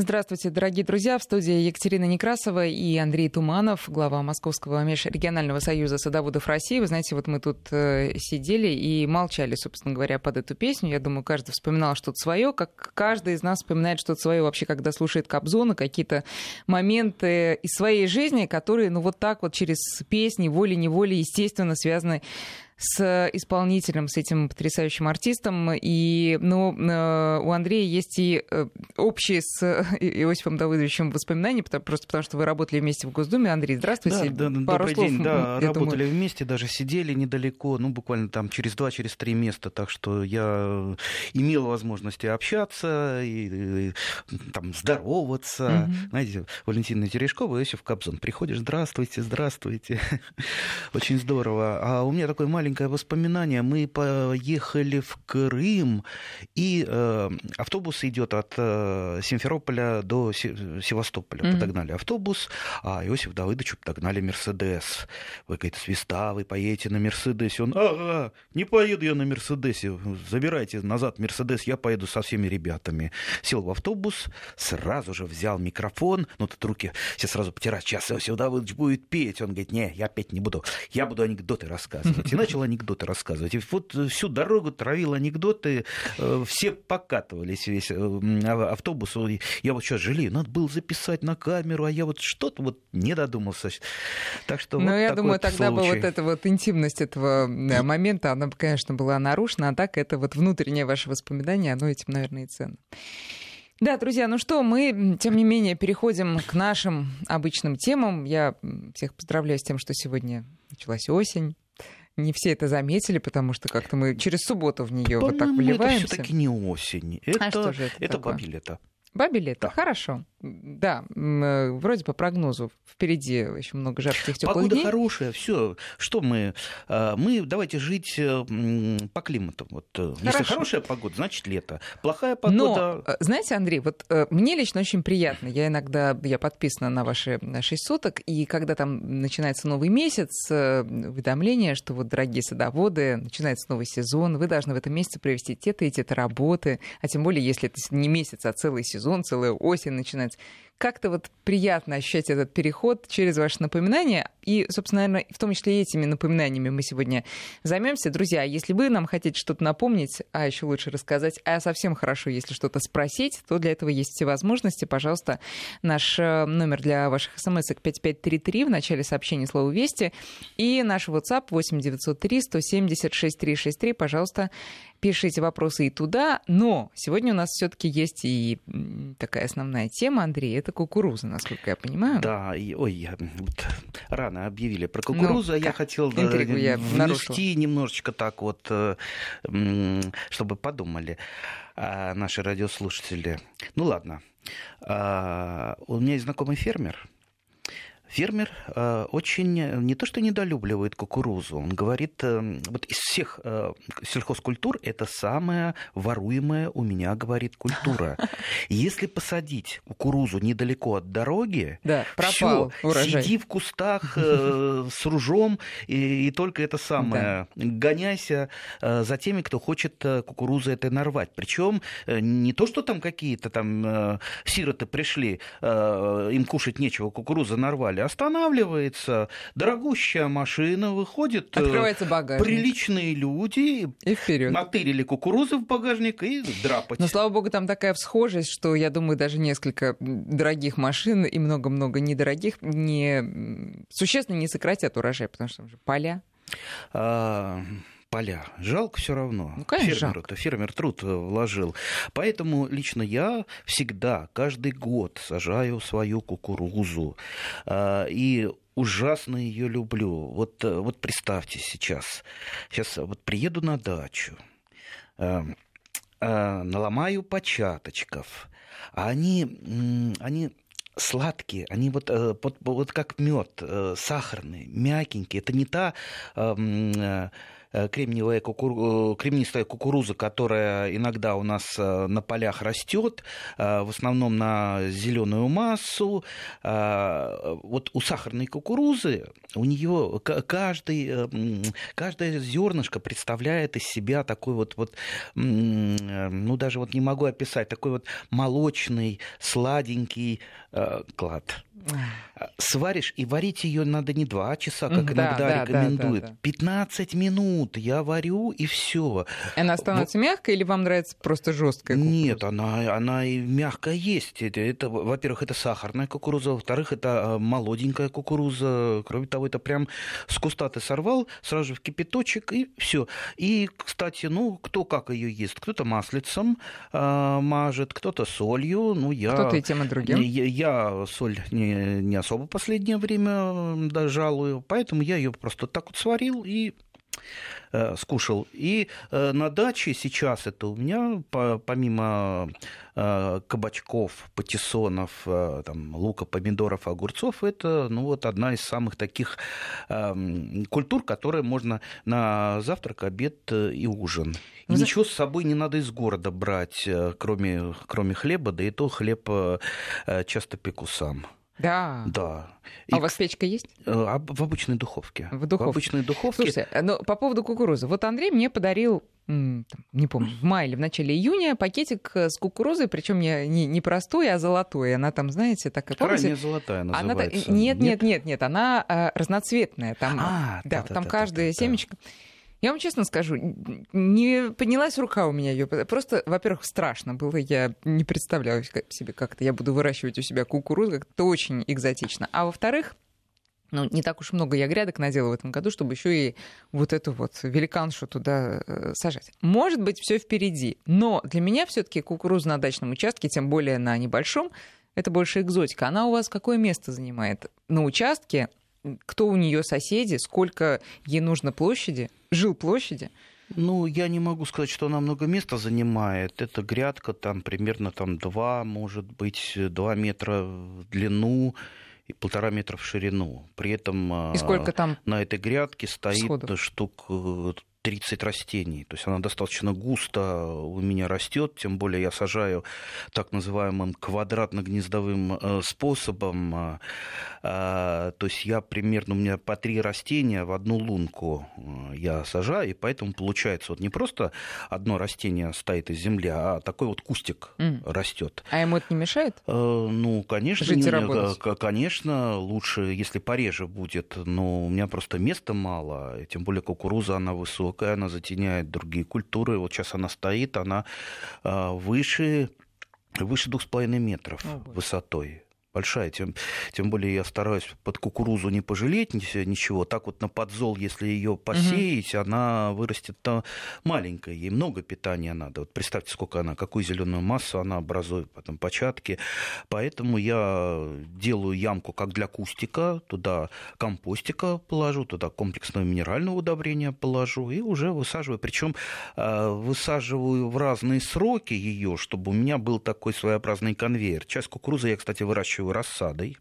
Здравствуйте, дорогие друзья. В студии Екатерина Некрасова и Андрей Туманов, глава Московского межрегионального союза садоводов России. Вы знаете, вот мы тут э, сидели и молчали, собственно говоря, под эту песню. Я думаю, каждый вспоминал что-то свое, как каждый из нас вспоминает что-то свое вообще, когда слушает Кобзона, какие-то моменты из своей жизни, которые, ну, вот так вот через песни, волей-неволей, естественно, связаны с исполнителем, с этим потрясающим артистом. И ну, э, у Андрея есть и э, общие с Иосифом Давыдовичем воспоминания, просто потому что вы работали вместе в Госдуме. Андрей, здравствуйте. Да, да, Пару добрый слов, день. Да, работали думаю... вместе, даже сидели недалеко, ну, буквально там через два, через три места, так что я имел возможность общаться, и, и там здороваться. Угу. Знаете, Валентина Терешкова, Иосиф Кобзон. Приходишь, здравствуйте, здравствуйте. Очень здорово. А у меня такой маленький маленькое воспоминание. Мы поехали в Крым, и э, автобус идет от э, Симферополя до Севастополя. Mm-hmm. Подогнали автобус, а Иосиф Давыдовичу подогнали Мерседес. Вы, говорит, свиста, вы поедете на Мерседесе. Он, ага, не поеду я на Мерседесе, забирайте назад Мерседес, я поеду со всеми ребятами. Сел в автобус, сразу же взял микрофон, ну тут руки все сразу потирать, сейчас Иосиф Давыдович будет петь. Он говорит, не, я петь не буду, я буду анекдоты рассказывать. И начал начал анекдоты рассказывать. И вот всю дорогу травил анекдоты, э, все покатывались, весь э, автобус. Я вот сейчас жалею, надо было записать на камеру, а я вот что-то вот не додумался. Так что Ну, вот я думаю, вот тогда случай. бы вот эта вот интимность этого момента, она, конечно, была нарушена, а так это вот внутреннее ваше воспоминание, оно этим, наверное, и ценно. Да, друзья, ну что, мы, тем не менее, переходим к нашим обычным темам. Я всех поздравляю с тем, что сегодня началась осень не все это заметили, потому что как-то мы через субботу в нее вот так выливаемся. Это все-таки не осень. Это, а что же это, это бабье лето. Бабе лето, да. хорошо. Да, э, вроде по прогнозу впереди еще много жарких теплых Погода дней. хорошая, все. Что мы? Э, мы давайте жить э, по климату. Вот, Хорошо. если хорошая погода, значит лето. Плохая погода. Но, знаете, Андрей, вот мне лично очень приятно. Я иногда я подписана на ваши 6 суток, и когда там начинается новый месяц, уведомление, что вот, дорогие садоводы, начинается новый сезон, вы должны в этом месяце провести те-то и те-то работы, а тем более, если это не месяц, а целый сезон, целая осень начинается начинать. Как-то вот приятно ощущать этот переход через ваши напоминания. И, собственно, наверное, в том числе этими напоминаниями мы сегодня займемся. Друзья, если вы нам хотите что-то напомнить, а еще лучше рассказать, а совсем хорошо, если что-то спросить, то для этого есть все возможности. Пожалуйста, наш э, номер для ваших смс 5533 в начале сообщения слова «Вести» и наш WhatsApp 8903 176 363. Пожалуйста, пишите вопросы и туда. Но сегодня у нас все-таки есть и такая основная тема, Андрей, это кукуруза, насколько я понимаю. Да, и, ой, я, вот, рано объявили про кукурузу, ну, я хотел интригу я внести немножечко так вот, э, чтобы подумали наши радиослушатели. Ну ладно, а, у меня есть знакомый фермер, Фермер э, очень не то что недолюбливает кукурузу, он говорит, э, вот из всех э, сельхозкультур это самая воруемая у меня, говорит, культура. Если посадить кукурузу недалеко от дороги, да, урожай. сиди в кустах с ружом и, и только это самое, да. гоняйся за теми, кто хочет кукурузу этой нарвать. Причем не то, что там какие-то там сироты пришли, им кушать нечего, кукуруза нарвали, далее. Останавливается дорогущая машина, выходит э, Открывается багажник. приличные люди, и вперед. натырили кукурузы в багажник и драпать. Но, слава богу, там такая всхожесть, что, я думаю, даже несколько дорогих машин и много-много недорогих не... существенно не сократят урожай, потому что там же поля. А поля. Жалко все равно. Ну, конечно, Фермеру-то фермер труд э, вложил. Поэтому лично я всегда, каждый год сажаю свою кукурузу. А, и ужасно ее люблю. Вот, э, вот представьте сейчас. Сейчас вот приеду на дачу, э, наломаю початочков, а они, они сладкие, они вот, вот, вот как мед, сахарные, мягенькие. Это не та кремниевая кукур... кремнистая кукуруза, которая иногда у нас на полях растет, в основном на зеленую массу. Вот у сахарной кукурузы у нее каждый, каждое зернышко представляет из себя такой вот, вот, ну даже вот не могу описать, такой вот молочный, сладенький клад. Сваришь, и варить ее надо не 2 часа, как да, иногда да, рекомендуют. Да, да, да. 15 минут я варю, и все. Она становится вот. мягкой или вам нравится просто жесткая кукуруза? Нет, она, она и мягкая есть. Это, это, во-первых, это сахарная кукуруза, во-вторых, это а, молоденькая кукуруза. Кроме того, это прям с куста ты сорвал, сразу же в кипяточек, и все. И, кстати, ну, кто как ее ест? Кто-то маслицем э, мажет, кто-то солью. Ну, я... Кто-то и тем, и другим. Я, я соль не, не особо последнее время да, жалую, поэтому я ее просто так вот сварил и э, скушал. И э, на даче сейчас это у меня, по, помимо э, кабачков, патиссонов, э, там, лука, помидоров, огурцов, это ну, вот одна из самых таких э, культур, которые можно на завтрак, обед э, и ужин. И За... ничего с собой не надо из города брать, э, кроме, кроме хлеба, да и то хлеб э, часто пеку сам. Да. Да. И... А у вас печка есть? Э, в обычной духовке. В духовке. В обычной духовке. Слушайте, ну, по поводу кукурузы. Вот Андрей мне подарил не помню, в мае или в начале июня пакетик с кукурузой, причем не, не, не простой, а золотой. Она там, знаете, так и помните? золотая называется. Она, нет, нет, нет, нет, она а, разноцветная. Там, а, да, да, там да, каждая да, семечко. Да. Я вам честно скажу, не поднялась рука у меня ее. Просто, во-первых, страшно было. Я не представляю себе, как это я буду выращивать у себя кукурузу. Как-то очень экзотично. А во-вторых, ну, не так уж много я грядок надела в этом году, чтобы еще и вот эту вот великаншу туда э, сажать. Может быть, все впереди. Но для меня все-таки кукуруза на дачном участке, тем более на небольшом, это больше экзотика. Она у вас какое место занимает? На участке кто у нее соседи, сколько ей нужно площади, жил площади? Ну, я не могу сказать, что она много места занимает. Это грядка там примерно там 2, может быть, 2 метра в длину и полтора метра в ширину. При этом и сколько там на этой грядке стоит всходов? штук э, 30 растений. То есть она достаточно густо у меня растет, тем более я сажаю так называемым квадратно-гнездовым э, способом. Э, э, то есть я примерно, у меня по три растения в одну лунку я сажаю, и поэтому получается вот не просто одно растение стоит из земли, а такой вот кустик mm. растет. А ему это не мешает? Ну, конечно, Жить и работать? конечно, лучше, если пореже будет, но у меня просто места мало, тем более кукуруза, она высокая высокая, она затеняет другие культуры. Вот сейчас она стоит, она а, выше, выше двух с половиной метров О, высотой большая, тем, тем более я стараюсь под кукурузу не пожалеть ничего. Так вот на подзол, если ее посеять, угу. она вырастет маленькая, ей много питания надо. Вот представьте, сколько она, какую зеленую массу она образует, потом початки. Поэтому я делаю ямку как для кустика, туда компостика положу, туда комплексное минеральное удобрение положу и уже высаживаю. Причем э, высаживаю в разные сроки ее, чтобы у меня был такой своеобразный конвейер. Часть кукурузы я, кстати, выращиваю рассадой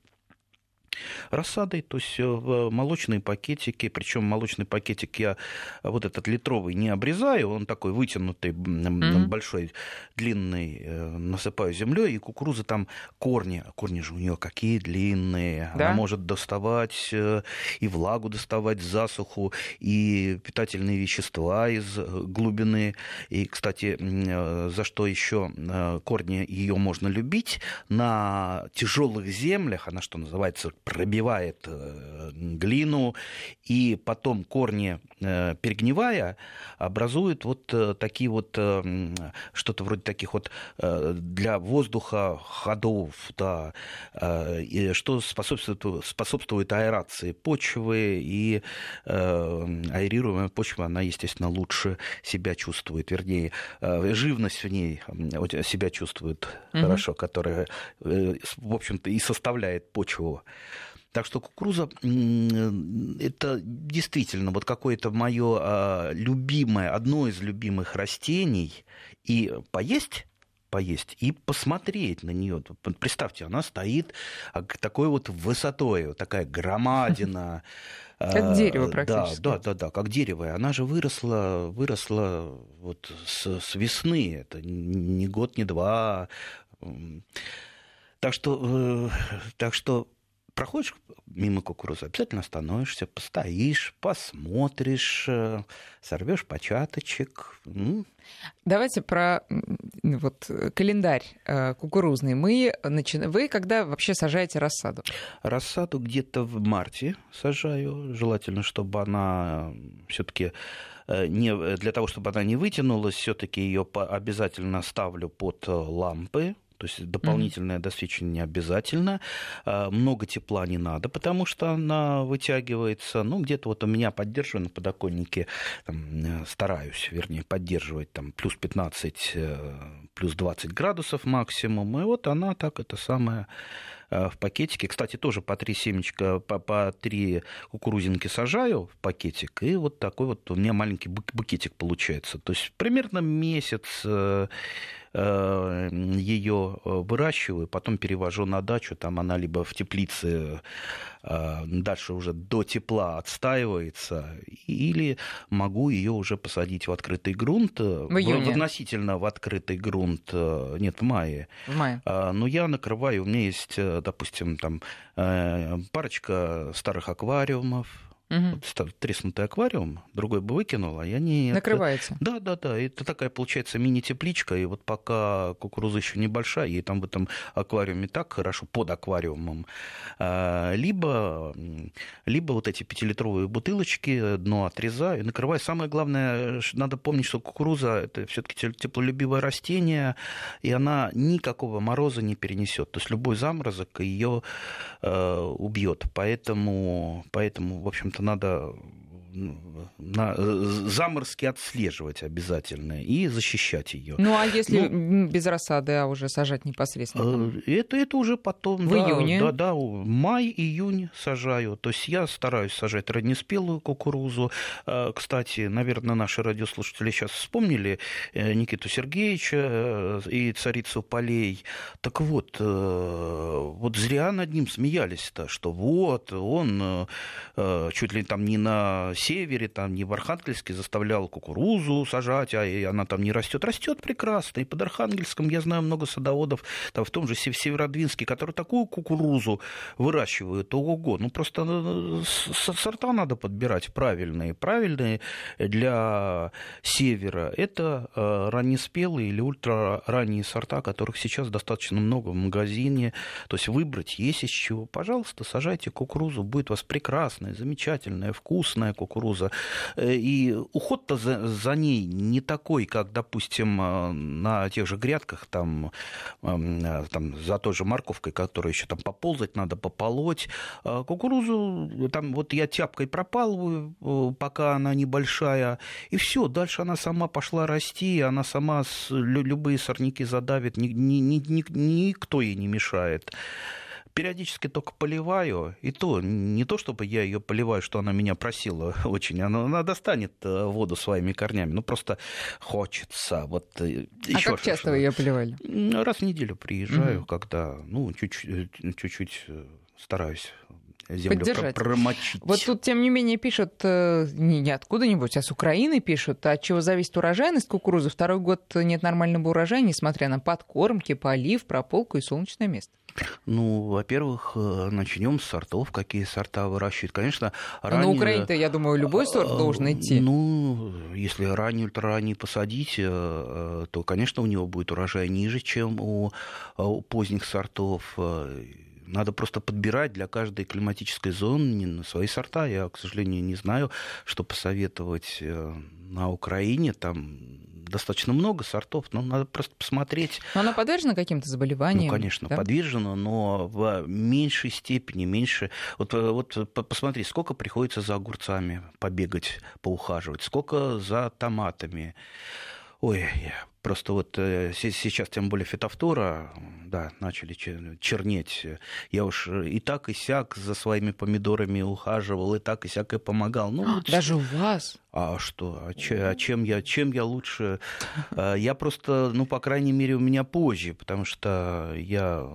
рассадой, то есть э, в молочные пакетики, причем молочный пакетик я вот этот литровый не обрезаю, он такой вытянутый, mm-hmm. большой, длинный, э, насыпаю землей, и кукуруза там корни, корни же у нее какие длинные, да? она может доставать э, и влагу доставать засуху, и питательные вещества из глубины, и, кстати, за что еще корни ее можно любить, на тяжелых землях, она что называется, пробивает э, глину, и потом корни, э, перегнивая, образуют вот э, такие вот, что-то вроде таких вот для воздуха ходов, да, что способствует, способствует аэрации почвы, и аэрируемая почва, она, естественно, лучше себя чувствует, вернее, живность в ней себя чувствует угу. хорошо, которая, в общем-то, и составляет почву. Так что кукуруза это действительно вот какое-то мое а, любимое, одно из любимых растений. И поесть поесть и посмотреть на нее. Представьте, она стоит такой вот высотой, вот такая громадина. Как дерево практически. Да, да, да, да, как дерево. Она же выросла, выросла вот с, с весны. Это не год, не два. Так что, э, так что проходишь мимо кукурузы, обязательно остановишься, постоишь, посмотришь, э, сорвешь початочек. Давайте про вот, календарь э, кукурузный. Мы начи... Вы когда вообще сажаете рассаду? Рассаду где-то в марте сажаю. Желательно, чтобы она все-таки не для того, чтобы она не вытянулась, все-таки ее обязательно ставлю под лампы то есть дополнительное mm-hmm. досвечивание не обязательно. А, много тепла не надо, потому что она вытягивается. Ну, где-то вот у меня поддерживаю на подоконнике, там, э, стараюсь, вернее, поддерживать там плюс 15, э, плюс 20 градусов максимум. И вот она так, это самое э, в пакетике. Кстати, тоже по три семечка, по, по три кукурузинки сажаю в пакетик, и вот такой вот у меня маленький букетик получается. То есть примерно месяц ее э, выращиваю, потом перевожу на дачу, там она либо в теплице э, дальше уже до тепла отстаивается, или могу ее уже посадить в открытый грунт, в, июне. относительно в открытый грунт, нет, в мае. В мае. Но я накрываю, у меня есть, допустим, там парочка старых аквариумов, Угу. Вот треснутый аквариум, другой бы выкинул, а я не... Накрывается. Да, да, да. Это такая получается мини-тепличка, и вот пока кукуруза еще небольшая, ей там в этом аквариуме так хорошо, под аквариумом. А, либо, либо вот эти пятилитровые бутылочки, дно отрезаю, накрываю. Самое главное, надо помнить, что кукуруза это все-таки теплолюбивое растение, и она никакого мороза не перенесет. То есть любой заморозок ее э, убьет. Поэтому, поэтому, в общем-то, надо на, заморски отслеживать обязательно и защищать ее. Ну а если ну, без рассады, а уже сажать непосредственно? Э, это, это уже потом. В да, июне? Да, да, май, июнь сажаю. То есть я стараюсь сажать раннеспелую кукурузу. Э, кстати, наверное, наши радиослушатели сейчас вспомнили э, Никиту Сергеевича и царицу полей. Так вот, вот зря над ним смеялись-то, что вот он чуть ли там не на севере, там не в Архангельске заставлял кукурузу сажать, а и она там не растет. Растет прекрасно. И под Архангельском я знаю много садоводов, там в том же Северодвинске, которые такую кукурузу выращивают, ого-го. Ну, просто э, сорта надо подбирать правильные. Правильные для севера это э, раннеспелые или ультраранние сорта, которых сейчас достаточно много в магазине. То есть выбрать есть из чего. Пожалуйста, сажайте кукурузу, будет у вас прекрасная, замечательная, вкусная кукуруза кукуруза. Э, и уход-то за, за ней не такой, как, допустим, э, на тех же грядках, там, эм, э, там за той же морковкой, которую еще там поползать надо, пополоть. Кукурузу, там вот я тяпкой пропалываю, пока она небольшая, и все, дальше она сама пошла расти, она сама любые сорняки задавит, ни, ни, ни, никто ей не мешает периодически только поливаю, и то не то, чтобы я ее поливаю, что она меня просила очень, она, она достанет э, воду своими корнями, ну просто хочется. Вот, э, а как часто вы ее поливали? Раз в неделю приезжаю, угу. когда, ну, чуть-чуть, э, чуть-чуть стараюсь землю Поддержать. промочить. Вот тут, тем не менее, пишут не, не откуда-нибудь, а с Украины пишут, от чего зависит урожайность кукурузы. Второй год нет нормального урожая, несмотря на подкормки, полив, прополку и солнечное место. Ну, во-первых, э, начнем с сортов, какие сорта выращивают. Конечно, ранее... На Украине-то, я думаю, любой сорт э, должен идти. Ну, если ранний, ультраранний посадить, э, то, конечно, у него будет урожай ниже, чем у поздних сортов. Надо просто подбирать для каждой климатической зоны свои сорта. Я, к сожалению, не знаю, что посоветовать на Украине. Там достаточно много сортов, но надо просто посмотреть. Но она подвержена каким-то заболеваниям? Ну, конечно, да? подвержена, но в меньшей степени, меньше... Вот, вот посмотри, сколько приходится за огурцами побегать, поухаживать, сколько за томатами. Ой, Просто вот сейчас, тем более фитофтора, да, начали чернеть. Я уж и так, и сяк за своими помидорами ухаживал, и так, и сяк и помогал. Ну, вот Даже у вас? А что? А, че, а чем, я, чем я лучше? Я просто, ну, по крайней мере, у меня позже, потому что я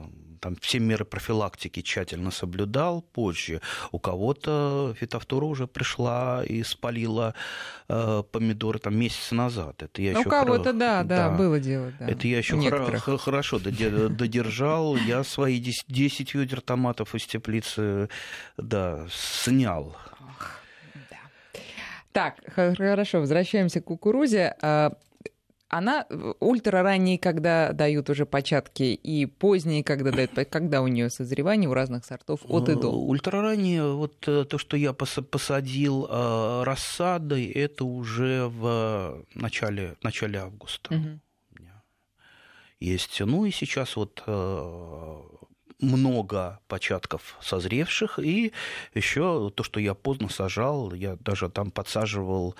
там все меры профилактики тщательно соблюдал позже. У кого-то фитофтора уже пришла и спалила э, помидоры там месяц назад. Это я У кого-то, хор... да, да, да, было дело. Да. Это я еще хор... хорошо додержал. Я свои 10 ведер томатов из теплицы, да, снял. Так, хорошо, возвращаемся к кукурузе. Она э, ультра ранние, когда дают уже початки, и поздние, когда дают, когда у нее созревание у разных сортов от и до. Э, ультра ранние, вот э, то, что я посадил рассадой, это уже в начале, начале августа. Угу. Есть. Ну и сейчас вот много початков созревших, и еще то, что я поздно сажал, я даже там подсаживал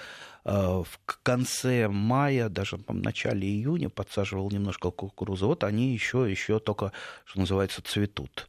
э, в конце мая, даже в начале июня подсаживал немножко кукурузы. Вот они еще, еще только, что называется, цветут.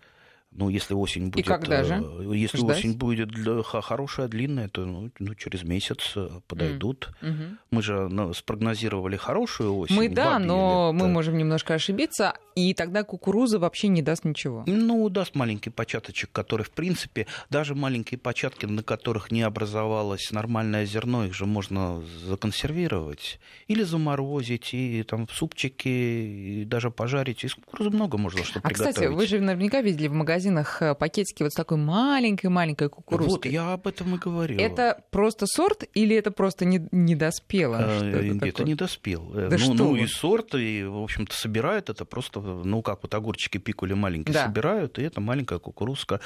Ну, если осень будет... И когда же? Э, если Ждать? осень будет для, хорошая, длинная, то ну, ну, через месяц э, подойдут. Mm-hmm. Мы же ну, спрогнозировали хорошую осень. Мы, да, но лет. мы можем немножко ошибиться, и тогда кукуруза вообще не даст ничего. Ну, даст маленький початочек, который, в принципе, даже маленькие початки, на которых не образовалось нормальное зерно, их же можно законсервировать или заморозить, и там в супчике, и даже пожарить. Из кукурузы много можно что а, приготовить. кстати, вы же наверняка видели в магазине магазинах э, пакетики вот с такой маленькой-маленькой кукурузкой. Вот, я об этом и говорил. Это просто сорт или это просто не, не доспело? Э, это не доспел. Э, да ну, что ну и сорт, и, в общем-то, собирают это просто, ну, как вот огурчики пикули маленькие да. собирают, и это маленькая кукурузка.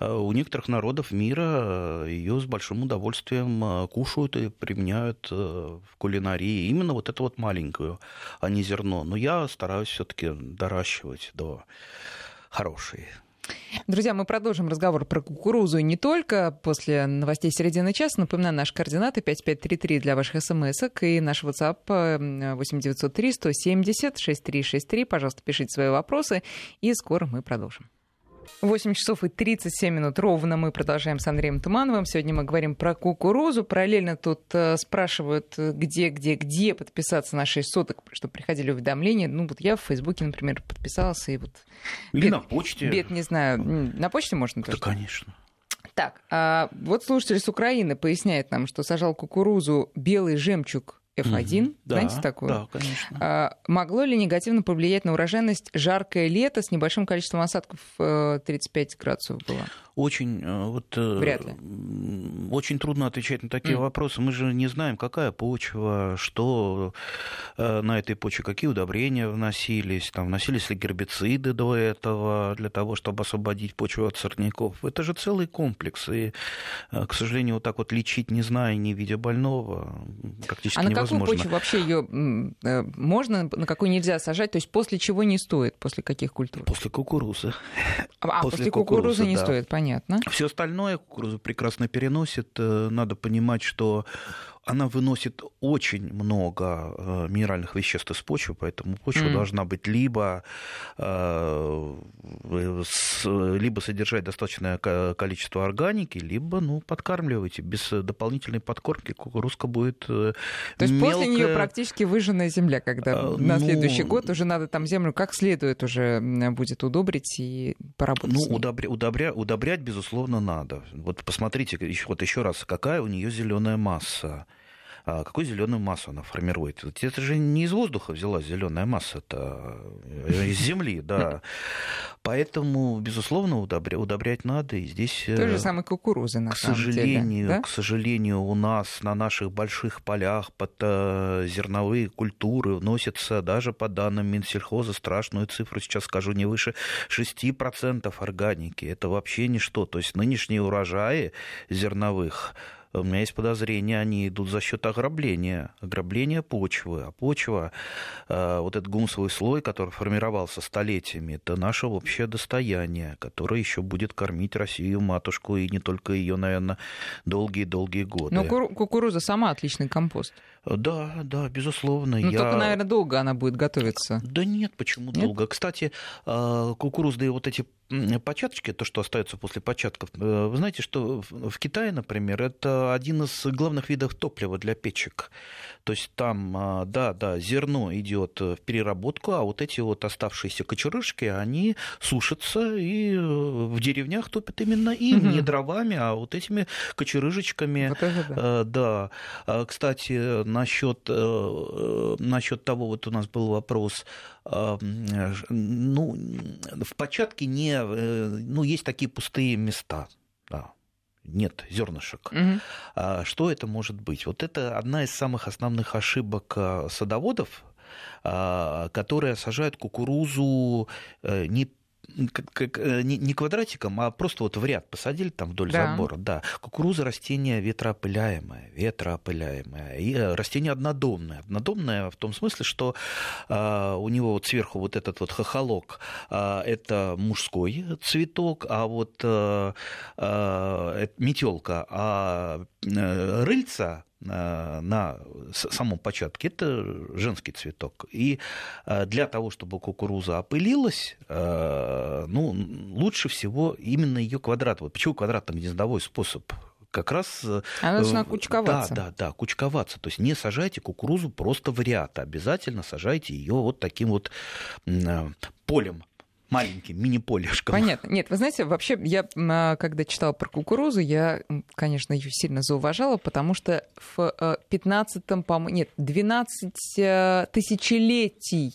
У некоторых народов мира ее с большим удовольствием кушают и применяют в кулинарии. Именно вот эту вот маленькую, а не зерно. Но я стараюсь все-таки доращивать до хорошей. Друзья, мы продолжим разговор про кукурузу и не только после новостей середины часа. Напоминаю, наши координаты 5533 для ваших смс и наш WhatsApp 8903 170 6363. Пожалуйста, пишите свои вопросы, и скоро мы продолжим. 8 часов и 37 минут ровно мы продолжаем с Андреем Тумановым. Сегодня мы говорим про кукурузу. Параллельно тут э, спрашивают, где, где, где подписаться на 6 соток, чтобы приходили уведомления. Ну, вот я в Фейсбуке, например, подписался. И вот Или бед, на почте. Бед не знаю. На почте можно тоже? Да, конечно. Так, а вот слушатель с Украины поясняет нам, что сажал кукурузу белый жемчуг F1, mm-hmm. знаете да, такую? Да, конечно. А, могло ли негативно повлиять на урожайность жаркое лето с небольшим количеством осадков 35 э, градусов было? Очень, э, вот, э, Вряд ли. очень трудно отвечать на такие mm. вопросы. Мы же не знаем, какая почва, что на этой почве, какие удобрения вносились, там, вносились ли гербициды до этого для того, чтобы освободить почву от сорняков. Это же целый комплекс. И, к сожалению, вот так вот лечить, не зная, не видя больного, практически невозможно. А на какую почву вообще ее э, можно, на какую нельзя сажать? То есть после чего не стоит? После каких культур? После кукурузы. А, после, после кукурузы, кукурузы не да. стоит, понятно. Все остальное кукуруза прекрасно переносит. Э, надо понимать, что она выносит очень много э, минеральных веществ из почвы, поэтому почва mm. должна быть либо, э, либо содержать достаточное количество органики, либо ну, подкармливать. Без дополнительной подкормки кукурузка будет э, То есть после нее практически выжженная земля, когда а, на ну, следующий год уже надо там землю как следует уже будет удобрить и поработать Ну, удобря, удобря, удобрять, безусловно, надо. Вот посмотрите, вот еще раз, какая у нее зеленая масса. А какую зеленую массу она формирует? Это же не из воздуха взялась зеленая масса, это э, из земли, да. Поэтому, безусловно, удобрять надо. И здесь... То же э, самое кукурузы, на к сожалению, деле, да? К сожалению, у нас на наших больших полях под э, зерновые культуры вносятся даже по данным Минсельхоза страшную цифру, сейчас скажу, не выше 6% органики. Это вообще ничто. То есть нынешние урожаи зерновых у меня есть подозрение, они идут за счет ограбления, ограбления почвы. А почва, э, вот этот гумсовый слой, который формировался столетиями, это наше общее достояние, которое еще будет кормить Россию, матушку, и не только ее, наверное, долгие-долгие годы. Но кукуруза сама отличный компост. Да, да, безусловно. Ну, я... только, наверное, долго она будет готовиться. Да нет, почему нет? долго? Кстати, а, кукурузные вот эти початочки, то, что остается после початков, э, вы знаете, что в Китае, например, это один из главных видов топлива для печек. То есть там, а, да, да, зерно идет в переработку, а вот эти вот оставшиеся кочерышки, они сушатся и в деревнях топят именно им, угу. не дровами, а вот этими кочерыжечками. Вот это да. Э, да. А, кстати, насчет, э, насчет того, вот у нас был вопрос, а, ну, в початке не, э, ну, есть такие пустые места, да, нет зернышек. Угу. Что это может быть? Вот это одна из самых основных ошибок а, садоводов, которые сажают кукурузу э, не как, как, э, не, не квадратиком, а просто вот в ряд посадили там вдоль да. забора. Да. Кукуруза растение ветроопыляемое, ветроопыляемое. И э, растение однодомное. Однодомное в том смысле, что а, у него вот сверху вот этот вот хохолок, а, это мужской цветок, а вот а, а, метелка, а рыльца Э, на самом початке, это женский цветок. И э, для того, чтобы кукуруза опылилась, э, ну, лучше всего именно ее квадрат. Вот почему квадратно-гнездовой способ как раз... Она должна кучковаться. Да, да, да, кучковаться. То есть не сажайте кукурузу просто в ряд, обязательно сажайте ее вот таким вот полем маленьким мини-полешком. Понятно. Нет, вы знаете, вообще, я а, когда читала про кукурузу, я, конечно, ее сильно зауважала, потому что в 15-м, э, по нет, 12 э, тысячелетий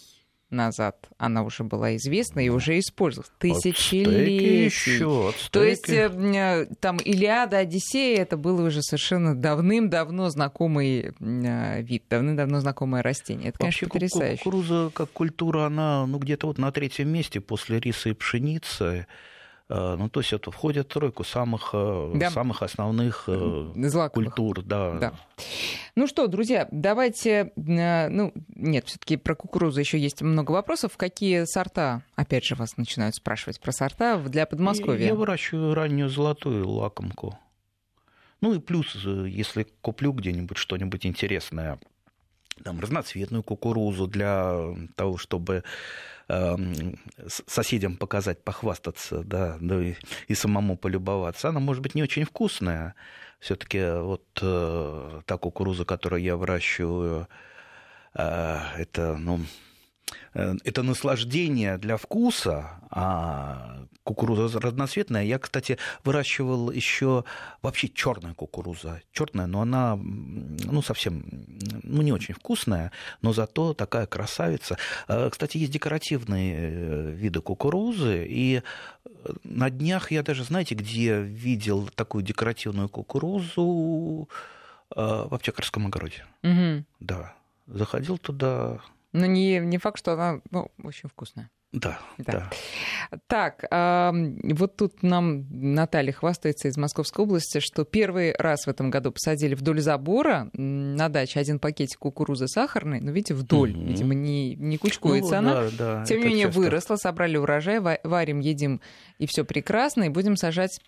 назад она уже была известна и уже использовалась. Тысячелетия. Еще, То есть э, э, там Илиада, Одиссея, это было уже совершенно давным-давно знакомый э, вид, давным-давно знакомое растение. Это, конечно, Вообще, потрясающе. Кукуруза как культура, она ну, где-то вот на третьем месте после риса и пшеницы. Э, ну, то есть это входит в тройку самых, э, да. самых основных э, Злаковых. культур. Да. да. Ну что, друзья, давайте... Ну, нет, все таки про кукурузу еще есть много вопросов. Какие сорта, опять же, вас начинают спрашивать про сорта для Подмосковья? Я выращиваю раннюю золотую лакомку. Ну и плюс, если куплю где-нибудь что-нибудь интересное, там, разноцветную кукурузу для того, чтобы Эм, соседям показать, похвастаться, да, да и, и самому полюбоваться. Она может быть не очень вкусная. Все-таки вот э, та кукуруза, которую я выращиваю, э, это, ну, это наслаждение для вкуса, а кукуруза разноцветная. Я, кстати, выращивал еще вообще черная кукуруза. Черная, но она ну, совсем ну, не очень вкусная, но зато такая красавица. Э, кстати, есть декоративные э, виды кукурузы, и на днях я даже, знаете, где видел такую декоративную кукурузу в аптекарском огороде. Угу. Да. Заходил туда, но не, не факт, что она ну, очень вкусная. Да, да. да. Так, а, вот тут нам Наталья хвастается из Московской области, что первый раз в этом году посадили вдоль забора на даче один пакетик кукурузы сахарной, ну, видите, вдоль, угу. видимо, не, не кучкуется ну, она. Да, да, Тем не менее, часто. выросла, собрали урожай, варим, едим, и все прекрасно, и будем сажать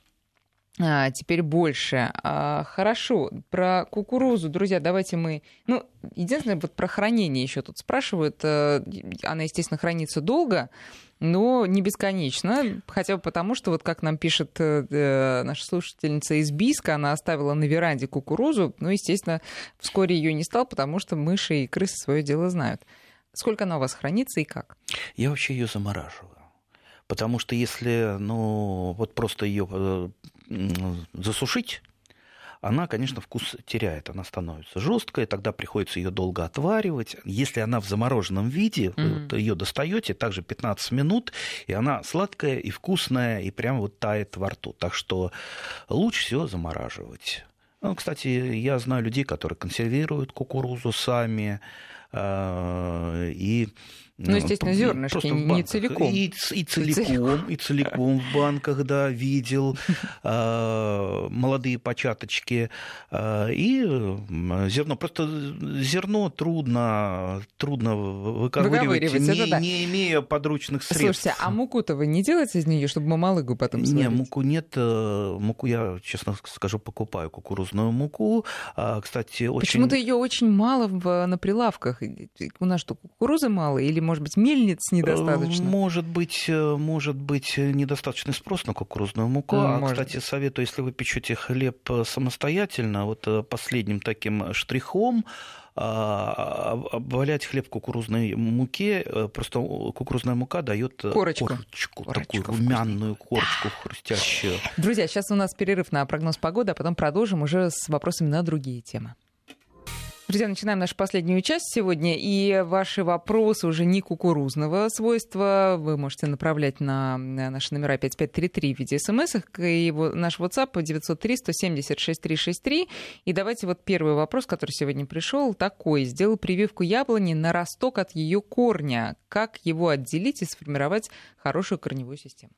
теперь больше. А, хорошо, про кукурузу, друзья, давайте мы... Ну, единственное, вот про хранение еще тут спрашивают. Э, она, естественно, хранится долго, но не бесконечно. Хотя бы потому, что, вот как нам пишет э, э, наша слушательница из Биска, она оставила на веранде кукурузу. Ну, естественно, вскоре ее не стал, потому что мыши и крысы свое дело знают. Сколько она у вас хранится и как? Я вообще ее замораживаю. Потому что если, ну, вот просто ее засушить, она, конечно, вкус теряет, она становится жесткой, тогда приходится ее долго отваривать. Если она в замороженном виде, mm-hmm. вы ее достаете, также 15 минут, и она сладкая и вкусная, и прям вот тает во рту. Так что лучше всего замораживать. Ну, кстати, я знаю людей, которые консервируют кукурузу сами, а, и Ну, естественно, зернышки, не целиком. И, и целиком, и целиком в банках, да, видел э, молодые початочки. Э, и зерно. Просто зерно трудно, трудно выковыривать, не, да, да. не имея подручных средств. Слушайте, а муку-то вы не делаете из нее, чтобы мамалыгу потом сварить? Не, муку нет. Муку я, честно скажу, покупаю кукурузную муку. Кстати, очень... Почему-то ее очень мало в, на прилавках. У нас что, кукурузы мало или может быть, мельниц недостаточно? Может быть, э, может быть недостаточный спрос на кукурузную муку. Ну, а, может. кстати, советую, если вы печете хлеб э, самостоятельно, вот э, последним таким штрихом а, обвалять хлеб в кукурузной муке, просто кукурузная мука дает корочку, корочку, корочку такую румяную корочку хрустящую. Друзья, сейчас у нас перерыв на прогноз погоды, а потом продолжим уже с вопросами на другие темы. Друзья, начинаем нашу последнюю часть сегодня. И ваши вопросы уже не кукурузного свойства. Вы можете направлять на наши номера 5533 в виде смс. И наш WhatsApp 903-170-6363. И давайте вот первый вопрос, который сегодня пришел, такой. Сделал прививку яблони на росток от ее корня. Как его отделить и сформировать хорошую корневую систему?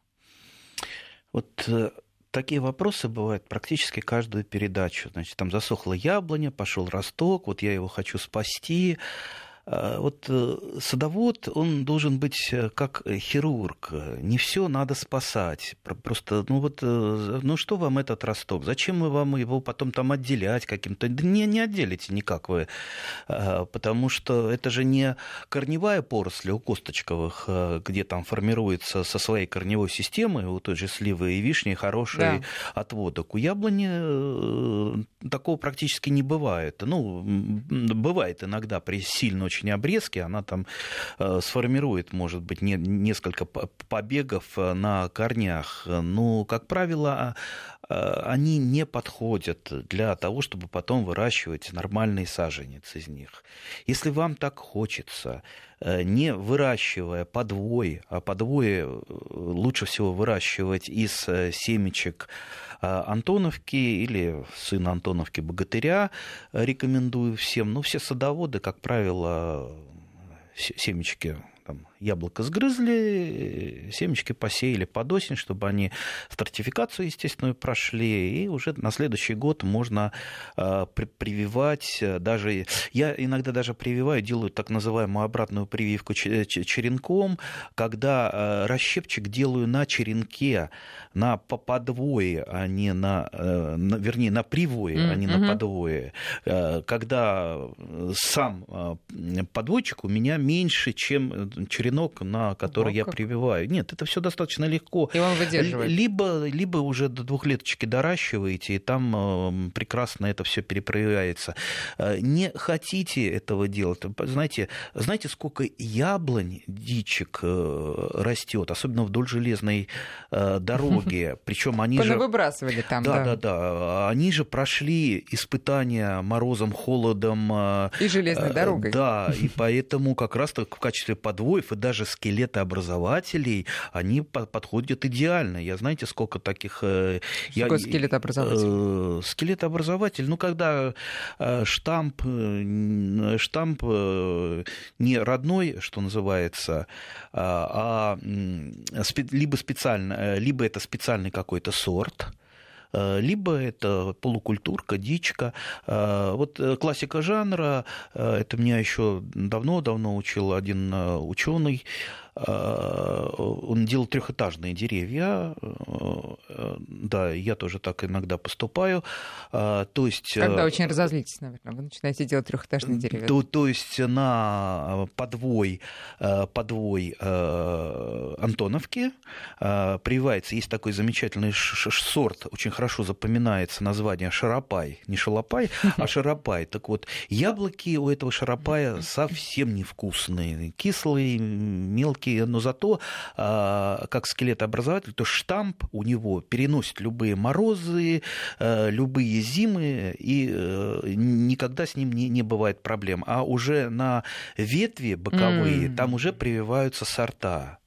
Вот э, такие вопросы бывают практически каждую передачу. Значит, там засохла яблоня, пошел росток, вот я его хочу спасти, вот э, садовод, он должен быть э, как хирург. Не все надо спасать. Просто, ну вот, э, ну что вам этот росток? Зачем мы вам его потом там отделять каким-то? Да не, не отделите никак вы. А, потому что это же не корневая поросль у косточковых, где там формируется со своей корневой системой, у той же сливы и вишни хороший да. отводок. У яблони такого практически не бывает. Ну, бывает иногда при сильно очень обрезки, она там э, сформирует, может быть, не, несколько побегов э, на корнях. Но, как правило, э, они не подходят для того, чтобы потом выращивать нормальные саженец из них. Если вам так хочется, не выращивая подвой, а подвой лучше всего выращивать из семечек Антоновки или сына Антоновки богатыря рекомендую всем. Ну, все садоводы, как правило, семечки там, яблоко сгрызли, семечки посеяли под осень, чтобы они стратификацию естественную прошли, и уже на следующий год можно э, при, прививать э, даже... Я иногда даже прививаю, делаю так называемую обратную прививку черенком, когда э, расщепчик делаю на черенке, на подвое, а не на, э, вернее, на привое, mm-hmm. а не на подвое. Э, когда сам э, подвойчик у меня меньше, чем черенок, на который О, я как. прививаю. Нет, это все достаточно легко. И он выдерживает. Либо, либо уже до двухлеточки доращиваете, и там прекрасно это все перепроявляется. Не хотите этого делать, знаете, знаете, сколько яблонь, дичек растет, особенно вдоль железной дороги, технология. Причем они же... выбрасывали там, да. Да, да, да. Они же прошли испытания морозом, холодом. Э, и железной э, дорогой. Да, и поэтому как раз в качестве подвоев и даже скелетообразователей они подходят идеально. Я знаете, сколько таких... Э, Сколько я... скелетообразователь? Скелетообразователь, ну, когда штамп, штамп не родной, что называется, а, а либо специально, либо это специальный какой-то сорт, э, либо это полукультурка, дичка. Э, вот э, классика жанра, это меня еще давно-давно учил один ученый, Э, он делал трехэтажные деревья. Э, да, я тоже так иногда поступаю. Э, то есть... Когда очень разозлитесь, наверное, вы начинаете делать трехэтажные деревья. То, то есть на подвой, подвой Антоновки прививается, есть такой замечательный сорт, очень хорошо запоминается название шарапай. Не шалопай, а шарапай. Так вот, яблоки у этого шарапая совсем невкусные. Кислые, мелкие мелкие, но зато а, как скелетообразователь, то штамп у него переносит любые морозы, а, любые зимы, и э, никогда с ним не, не бывает проблем. А уже на ветви боковые mm. там уже прививаются сорта.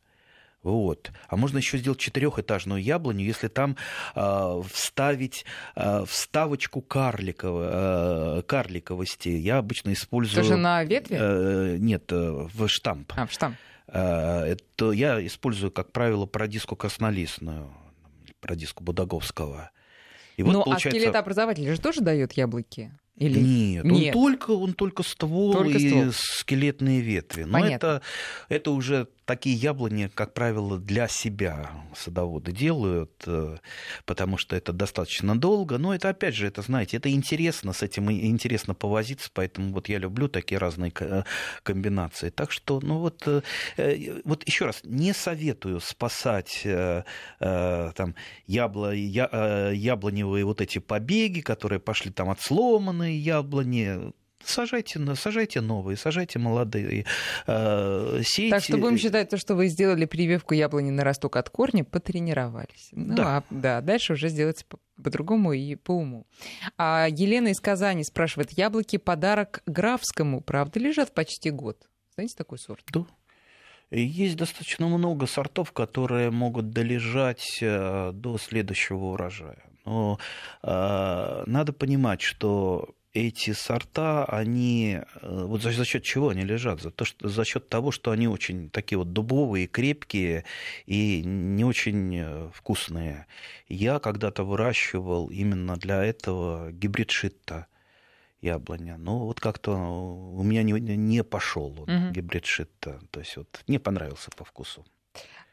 Вот. А можно еще сделать четырехэтажную яблоню, если там э, вставить э, вставочку карликово, э, карликовости. Я обычно использую... Тоже на ветви? Э, нет, э, в штамп. А, в штамп. Э, это я использую, как правило, парадиску краснолистную, парадиску Будаговского. И вот, ну, а получается... а скелетообразователь же тоже дает яблоки? Или... Нет, Нет. Он, только, он только ствол только и ствол. скелетные ветви. Но это, это уже такие яблони, как правило, для себя садоводы делают, э, потому что это достаточно долго. Но это, опять же, это, знаете, это интересно, с этим интересно повозиться, поэтому вот я люблю такие разные комбинации. Так что, ну вот, э, э, вот еще раз, не советую спасать там ябло, яблоневые вот эти побеги, которые пошли там от сломанные яблони, сажайте, сажайте новые, сажайте молодые. Э, сейте... Так что будем считать, то, что вы сделали прививку яблони на росток от корня, потренировались. Ну, да. А, да, дальше уже сделать по-другому и по уму. А Елена из Казани спрашивает, яблоки подарок графскому, правда, лежат почти год? Знаете такой сорт? Да. Есть достаточно много сортов, которые могут долежать э, до следующего урожая. Но э, надо понимать, что эти сорта, они э, вот за, за счет чего они лежат? За, то, что, за счет того, что они очень такие вот дубовые, крепкие и не очень э, вкусные. Я когда-то выращивал именно для этого гибрид шитта яблоня. Но вот как-то у меня не, не пошел вот, угу. гибрид шитта. То есть вот не понравился по вкусу.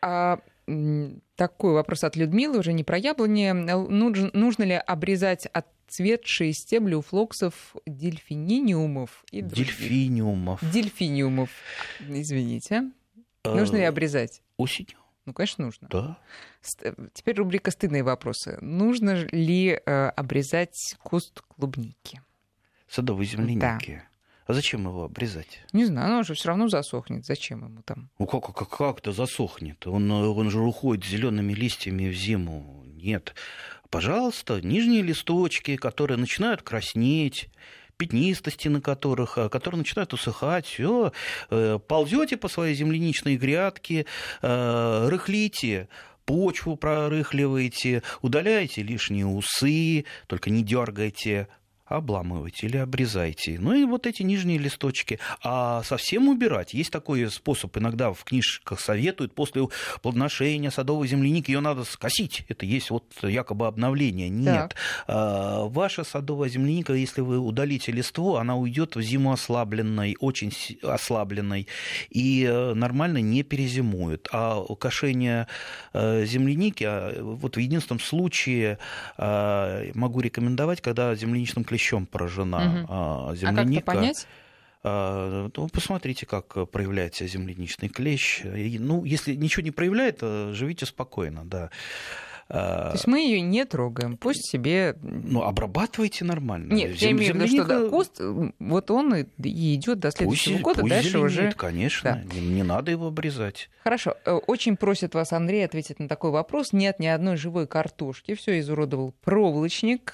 А такой вопрос от Людмилы, уже не про яблони. Нужно, нужно ли обрезать отцветшие стебли у флоксов дельфиниумов? И дельфиниумов. Дельфиниумов. Извините. Нужно ли э, обрезать? Осенью. Ну, конечно, нужно. Да. Теперь рубрика «Стыдные вопросы». Нужно ли э, обрезать куст клубники? Садовой земляники. Да. А зачем его обрезать? Не знаю, он же все равно засохнет. Зачем ему там? Ну как, как, как-то засохнет? Он, он же уходит зелеными листьями в зиму. Нет. Пожалуйста, нижние листочки, которые начинают краснеть, пятнистости на которых, а, которые начинают усыхать, все, э, ползете по своей земляничной грядке, э, рыхлите почву прорыхливаете, удаляете лишние усы, только не дергайте, обламывайте или обрезайте. Ну и вот эти нижние листочки. А совсем убирать, есть такой способ, иногда в книжках советуют, после плодоношения садовой земляники ее надо скосить. Это есть вот якобы обновление. Нет. А, ваша садовая земляника, если вы удалите листву, она уйдет в зиму ослабленной, очень ослабленной, и э, нормально не перезимует. А кошение э, земляники, а, вот в единственном случае а, могу рекомендовать, когда земляничным клещом поражена угу. земляника. А как это понять? Ну, посмотрите, как проявляется земляничный клещ. Ну, если ничего не проявляет, живите спокойно, да. То есть мы ее не трогаем, пусть себе. Ну, обрабатывайте нормально. Нет, Зем... я имею в виду, что да, куст, вот он и идет до следующего пусть, года, пусть дальше зеленеет, уже. Конечно, да. не, не надо его обрезать. Хорошо. Э, очень просит вас Андрей ответить на такой вопрос. Нет ни одной живой картошки, все изуродовал проволочник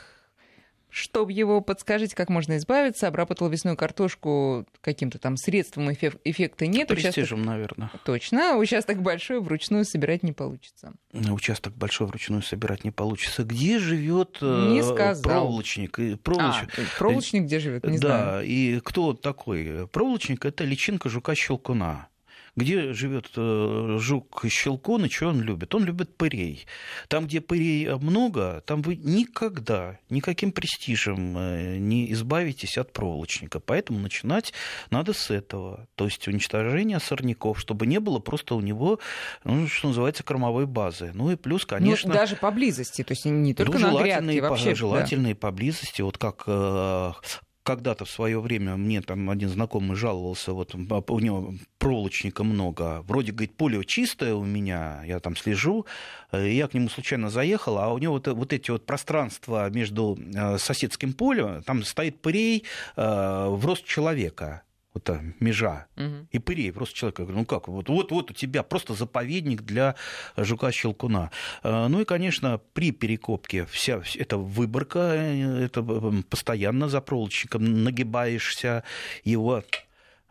чтобы его, подскажите, как можно избавиться, обработал весной картошку каким-то там средством, эффек- эффекта нет. Престижем, участок... наверное. Точно, участок большой, вручную собирать не получится. Участок большой, вручную собирать не получится. Где живет не э, проволочник? Проволочник, а, проволочник где живет? Не да, знаю. и кто такой? Проволочник – это личинка жука-щелкуна где живет э, жук щелкун и что он любит? Он любит пырей. Там, где пырей много, там вы никогда никаким престижем э, не избавитесь от проволочника. Поэтому начинать надо с этого. То есть уничтожение сорняков, чтобы не было просто у него, ну, что называется, кормовой базы. Ну и плюс, ну, конечно... Ну, даже поблизости, то есть не только ну, на грядке, вообще. Желательные да. поблизости, вот как э, когда-то в свое время мне там один знакомый жаловался, вот у него проволочника много. Вроде, говорит, поле чистое у меня, я там слежу. И я к нему случайно заехал, а у него вот, вот эти вот пространства между э, соседским полем, там стоит пырей э, в рост человека вот та межа, угу. и пырей, просто человек, я говорю, ну как, вот, вот, вот у тебя просто заповедник для жука-щелкуна. А, ну и, конечно, при перекопке вся эта выборка, э, это постоянно за проволочником нагибаешься, его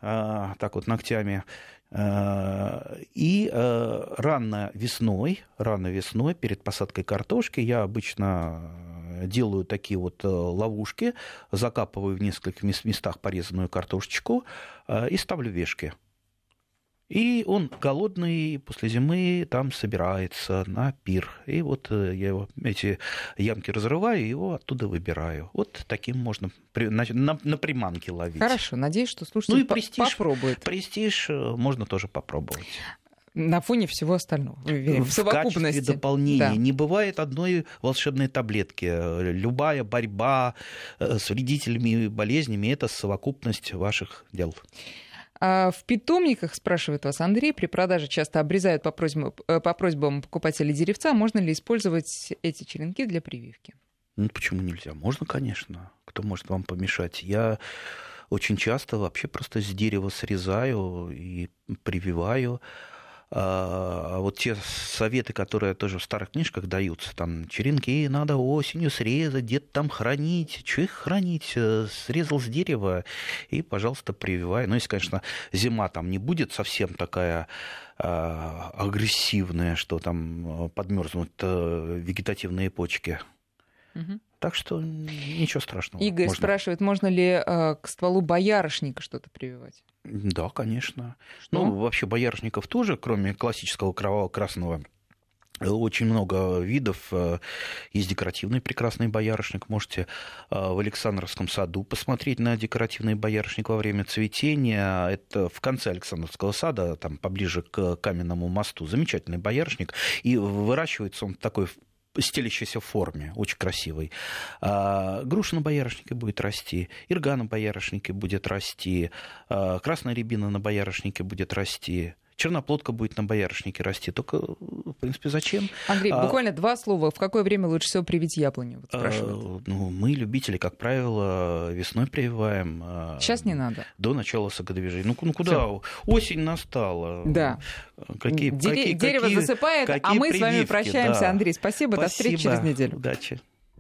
так вот ногтями И рано весной, рано весной перед посадкой картошки я обычно делаю такие вот ловушки, закапываю в нескольких местах порезанную картошечку и ставлю вешки. И он голодный после зимы там собирается на пир. И вот э, я его, эти ямки разрываю, и его оттуда выбираю. Вот таким можно на, на, на приманке ловить. Хорошо, надеюсь, что слушатель ну и престиж, попробует. Престиж э, можно тоже попробовать на фоне всего остального. В, в совокупности. В дополнения. Да. Не бывает одной волшебной таблетки. Любая борьба э, с вредителями и болезнями – это совокупность ваших дел. А в питомниках, спрашивает вас Андрей, при продаже часто обрезают по просьбам, э, по просьбам покупателей деревца. Можно ли использовать эти черенки для прививки? Ну, почему нельзя? Можно, конечно. Кто может вам помешать? Я очень часто вообще просто с дерева срезаю и прививаю. А вот те советы, которые тоже в старых книжках даются, там черенки надо осенью срезать, где-то там хранить. Что их хранить? Э, срезал с дерева и, пожалуйста, прививай. Ну, если, конечно, зима там не будет совсем такая а, агрессивная, что там э, подмерзнут э, вегетативные почки. Угу. Так что ничего страшного. Игорь можно. спрашивает, можно ли к стволу боярышника что-то прививать? Да, конечно. Что? Ну, вообще боярышников тоже, кроме классического кроваво-красного очень много видов. Э, есть декоративный прекрасный боярышник. Можете э, в Александровском саду посмотреть на декоративный боярышник во время цветения. Это в конце Александровского сада, там поближе к каменному мосту. Замечательный боярышник. И выращивается он такой стелящейся форме, очень красивой. А, груша на боярышнике будет расти, ирга на боярышнике будет расти, а, красная рябина на боярышнике будет расти черноплодка будет на боярышнике расти. Только, в принципе, зачем? Андрей, а, буквально два слова. В какое время лучше всего привить яблоню? Вот а, ну, мы, любители, как правило, весной прививаем. А, Сейчас не надо. До начала согодовижения. Ну, ну куда? Всё. Осень настала. Да. Какие, Дере- какие, дерево какие, засыпает, а мы прививки? с вами прощаемся. Да. Андрей, спасибо. спасибо. До встречи через неделю. Удачи.